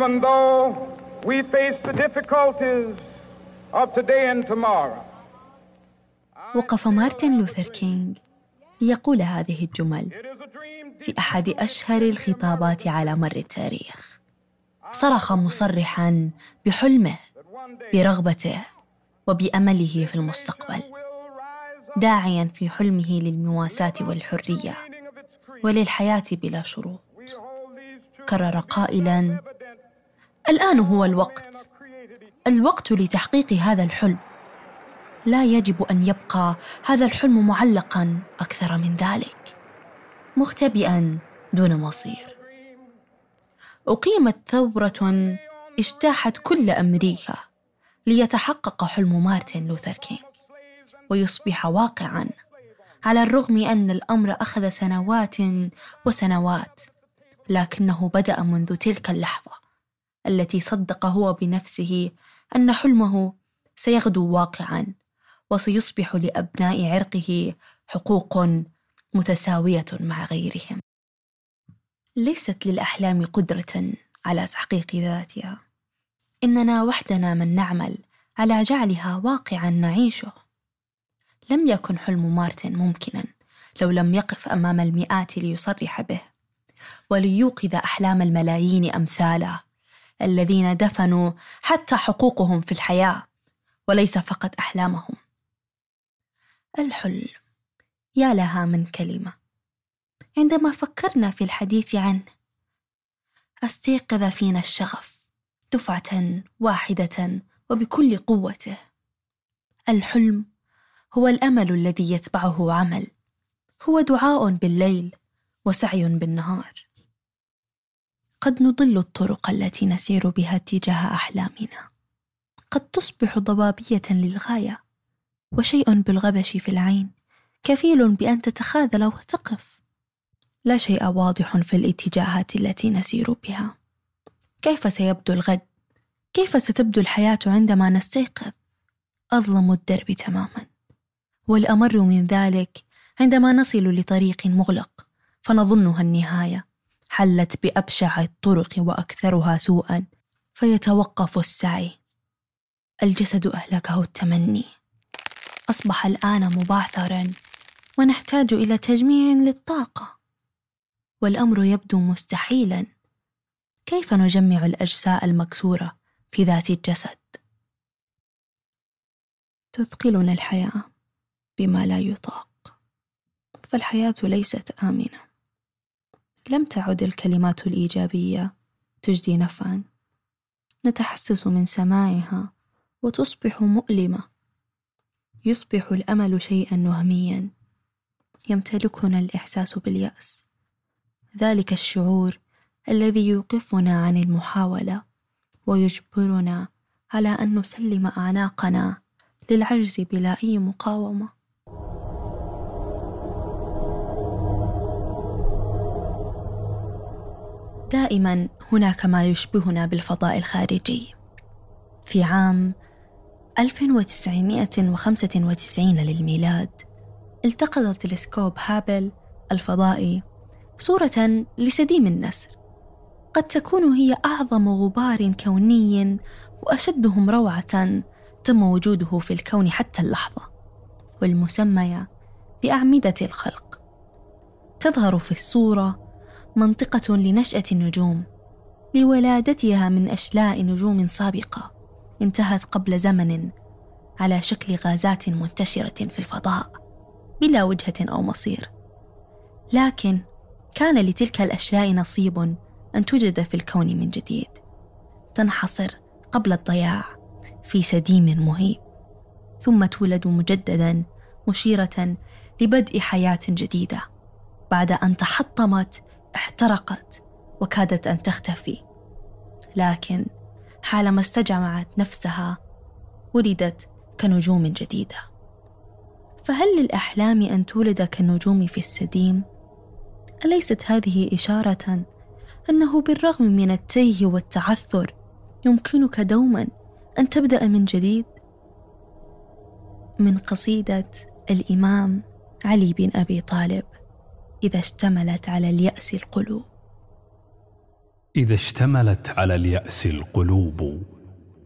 even though we face the difficulties of today and tomorrow. وقف مارتن لوثر كينغ ليقول هذه الجمل في أحد أشهر الخطابات على مر التاريخ صرخ مصرحا بحلمه برغبته وبأمله في المستقبل داعيا في حلمه للمواساة والحرية وللحياة بلا شروط كرر قائلا الآن هو الوقت. الوقت لتحقيق هذا الحلم. لا يجب أن يبقى هذا الحلم معلقا أكثر من ذلك. مختبئا دون مصير. أقيمت ثورة اجتاحت كل أمريكا ليتحقق حلم مارتن لوثر كينغ. ويصبح واقعا على الرغم أن الأمر أخذ سنوات وسنوات لكنه بدأ منذ تلك اللحظة. التي صدق هو بنفسه أن حلمه سيغدو واقعا وسيصبح لأبناء عرقه حقوق متساوية مع غيرهم. ليست للأحلام قدرة على تحقيق ذاتها. إننا وحدنا من نعمل على جعلها واقعا نعيشه. لم يكن حلم مارتن ممكنا لو لم يقف أمام المئات ليصرح به وليوقظ أحلام الملايين أمثاله. الذين دفنوا حتى حقوقهم في الحياة وليس فقط أحلامهم. الحلم. يا لها من كلمة. عندما فكرنا في الحديث عنه أستيقظ فينا الشغف دفعة واحدة وبكل قوته. الحلم هو الأمل الذي يتبعه عمل. هو دعاء بالليل وسعي بالنهار. قد نضل الطرق التي نسير بها اتجاه أحلامنا. قد تصبح ضبابية للغاية وشيء بالغبش في العين كفيل بأن تتخاذل وتقف. لا شيء واضح في الاتجاهات التي نسير بها. كيف سيبدو الغد؟ كيف ستبدو الحياة عندما نستيقظ؟ أظلم الدرب تماما. والأمر من ذلك عندما نصل لطريق مغلق فنظنها النهاية. حلت بأبشع الطرق وأكثرها سوءا فيتوقف السعي. الجسد أهلكه التمني. أصبح الآن مبعثرا ونحتاج إلى تجميع للطاقة. والأمر يبدو مستحيلا. كيف نجمع الاجزاء المكسورة في ذات الجسد؟ تثقلنا الحياة بما لا يطاق. فالحياة ليست آمنة. لم تعد الكلمات الإيجابية تجدي نفعا. نتحسس من سماعها وتصبح مؤلمة. يصبح الأمل شيئا وهميا. يمتلكنا الإحساس باليأس. ذلك الشعور الذي يوقفنا عن المحاولة ويجبرنا على أن نسلم أعناقنا للعجز بلا أي مقاومة. دائما هناك ما يشبهنا بالفضاء الخارجي. في عام 1995 للميلاد التقط تلسكوب هابل الفضائي صورة لسديم النسر. قد تكون هي أعظم غبار كوني وأشدهم روعة تم وجوده في الكون حتى اللحظة والمسمية بأعمدة الخلق. تظهر في الصورة منطقة لنشأة النجوم لولادتها من أشلاء نجوم سابقة انتهت قبل زمن على شكل غازات منتشرة في الفضاء بلا وجهة أو مصير. لكن كان لتلك الأشياء نصيب أن توجد في الكون من جديد تنحصر قبل الضياع في سديم مهيب. ثم تولد مجددا مشيرة لبدء حياة جديدة بعد أن تحطمت احترقت وكادت أن تختفي. لكن حالما استجمعت نفسها ولدت كنجوم جديدة. فهل للأحلام أن تولد كالنجوم في السديم؟ أليست هذه إشارة أنه بالرغم من التيه والتعثر يمكنك دوما أن تبدأ من جديد؟ من قصيدة الإمام علي بن أبي طالب. إذا اشتملت على اليأس القلوب. إذا اشتملت على اليأس القلوب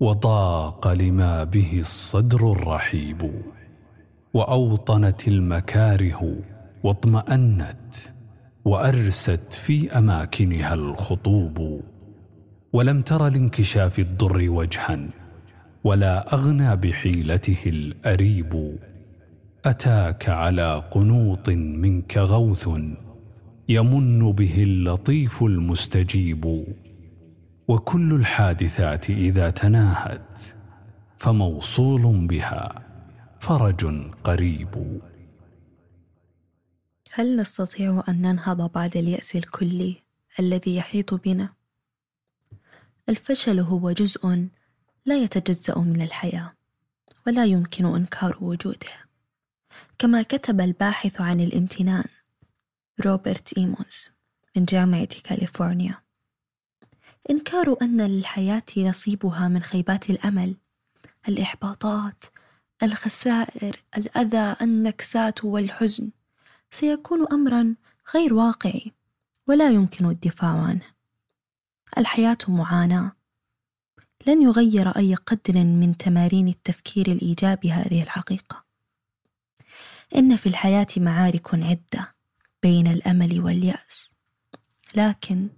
وضاق لما به الصدر الرحيب وأوطنت المكاره واطمأنت وأرست في أماكنها الخطوب ولم تر لانكشاف الضر وجها ولا أغنى بحيلته الأريب. أتاك على قنوط منك غوث يمن به اللطيف المستجيب. وكل الحادثات إذا تناهت فموصول بها فرج قريب. هل نستطيع أن ننهض بعد اليأس الكلي الذي يحيط بنا؟ الفشل هو جزء لا يتجزأ من الحياة ولا يمكن إنكار وجوده. كما كتب الباحث عن الامتنان روبرت إيمونز من جامعة كاليفورنيا. إنكار أن للحياة نصيبها من خيبات الأمل الإحباطات الخسائر الأذى النكسات والحزن. سيكون أمرا غير واقعي ولا يمكن الدفاع عنه. الحياة معاناة. لن يغير أي قدر من تمارين التفكير الإيجابي هذه الحقيقة. إن في الحياة معارك عدة بين الأمل واليأس. لكن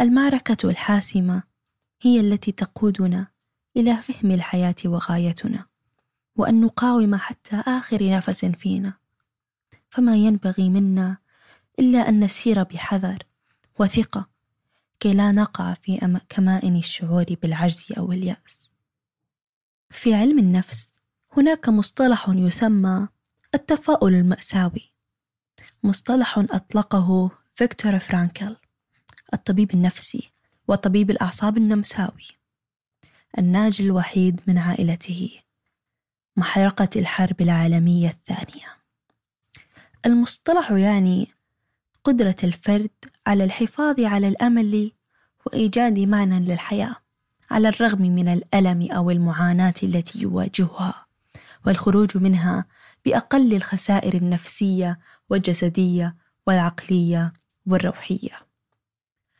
المعركة الحاسمة هي التي تقودنا إلى فهم الحياة وغايتنا وأن نقاوم حتى آخر نفس فينا. فما ينبغي منا إلا أن نسير بحذر وثقة كي لا نقع في كمائن الشعور بالعجز أو اليأس. في علم النفس هناك مصطلح يسمى التفاؤل المأساوي. مصطلح أطلقه فيكتور فرانكل الطبيب النفسي وطبيب الأعصاب النمساوي. الناجي الوحيد من عائلته محرقة الحرب العالمية الثانية. المصطلح يعني قدرة الفرد على الحفاظ على الأمل وإيجاد معنى للحياة على الرغم من الألم أو المعاناة التي يواجهها والخروج منها بأقل الخسائر النفسية والجسدية والعقلية والروحية.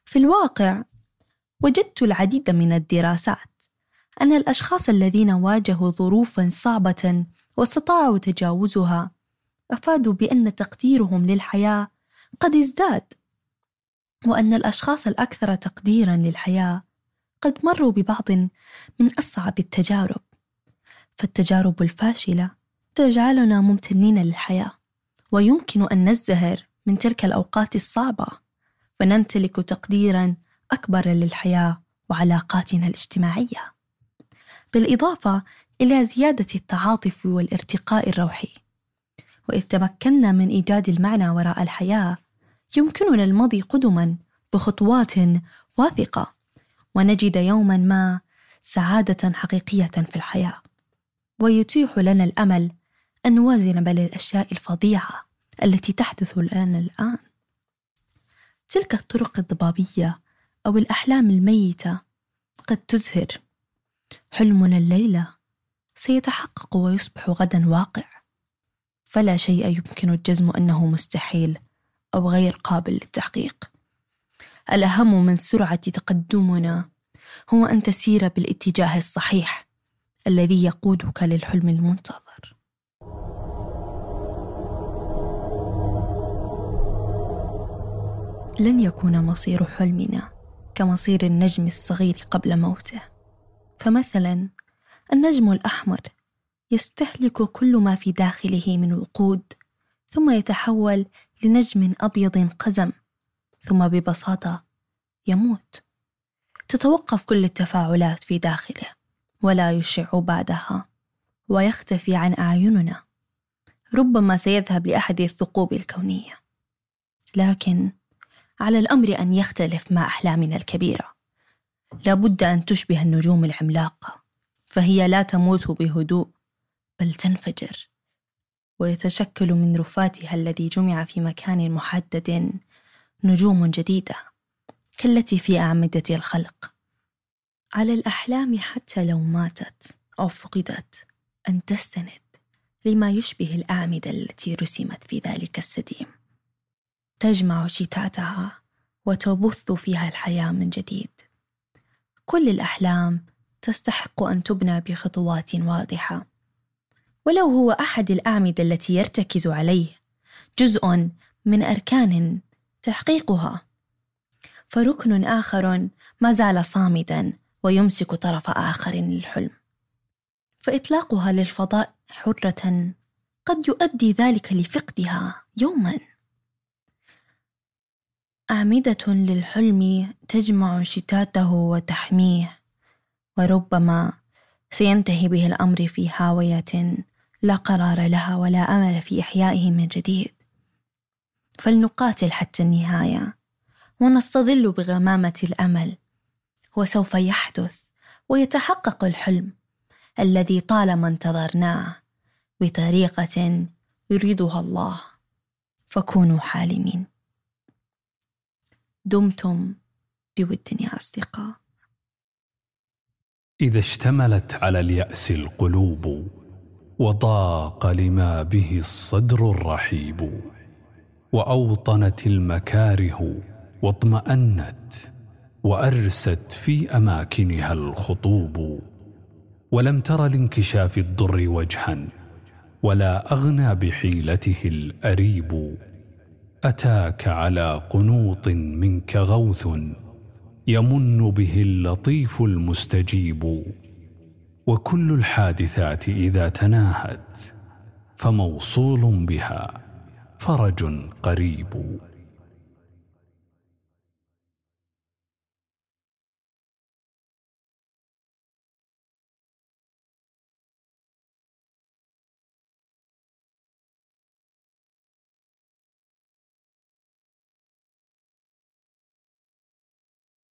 في الواقع وجدت العديد من الدراسات أن الأشخاص الذين واجهوا ظروفا صعبة واستطاعوا تجاوزها أفادوا بأن تقديرهم للحياة قد ازداد وأن الأشخاص الأكثر تقديرا للحياة قد مروا ببعض من أصعب التجارب فالتجارب الفاشلة تجعلنا ممتنين للحياة ويمكن أن نزدهر من تلك الأوقات الصعبة ونمتلك تقديرا أكبر للحياة وعلاقاتنا الاجتماعية. بالإضافة إلى زيادة التعاطف والارتقاء الروحي. وإذ تمكنا من إيجاد المعنى وراء الحياة يمكننا المضي قدما بخطوات واثقة ونجد يوما ما سعادة حقيقية في الحياة. ويتيح لنا الأمل أن نوازن بين الأشياء الفظيعة التي تحدث لنا الآن. تلك الطرق الضبابية أو الأحلام الميتة قد تزهر. حلمنا الليلة سيتحقق ويصبح غدا واقع. فلا شيء يمكن الجزم أنه مستحيل أو غير قابل للتحقيق. الأهم من سرعة تقدمنا هو أن تسير بالاتجاه الصحيح الذي يقودك للحلم المنتظر. لن يكون مصير حلمنا كمصير النجم الصغير قبل موته. فمثلا النجم الأحمر يستهلك كل ما في داخله من وقود ثم يتحول لنجم أبيض قزم ثم ببساطة يموت. تتوقف كل التفاعلات في داخله ولا يشع بعدها ويختفي عن أعيننا. ربما سيذهب لأحد الثقوب الكونية. لكن على الأمر أن يختلف مع أحلامنا الكبيرة. لابد أن تشبه النجوم العملاقة فهي لا تموت بهدوء بل تنفجر. ويتشكل من رفاتها الذي جمع في مكان محدد نجوم جديدة كالتي في أعمدة الخلق. على الأحلام حتى لو ماتت أو فقدت أن تستند لما يشبه الأعمدة التي رسمت في ذلك السديم. تجمع شتاتها وتبث فيها الحياة من جديد. كل الأحلام تستحق أن تبنى بخطوات واضحة. ولو هو أحد الأعمدة التي يرتكز عليه جزء من أركان تحقيقها. فركن آخر ما زال صامدا ويمسك طرف آخر للحلم. فإطلاقها للفضاء حرة قد يؤدي ذلك لفقدها يوما. أعمدة للحلم تجمع شتاته وتحميه وربما سينتهي به الأمر في هاوية لا قرار لها ولا أمل في إحيائه من جديد. فلنقاتل حتى النهاية ونستظل بغمامة الأمل وسوف يحدث ويتحقق الحلم الذي طالما انتظرناه بطريقة يريدها الله. فكونوا حالمين. دمتم بود يا أصدقاء. إذا اشتملت على اليأس القلوب وضاق لما به الصدر الرحيب وأوطنت المكاره واطمأنت وأرست في أماكنها الخطوب ولم تر لانكشاف الضر وجها ولا أغنى بحيلته الأريب أتاك على قنوط منك غوث يمن به اللطيف المستجيب وكل الحادثات إذا تناهت فموصول بها فرج قريب.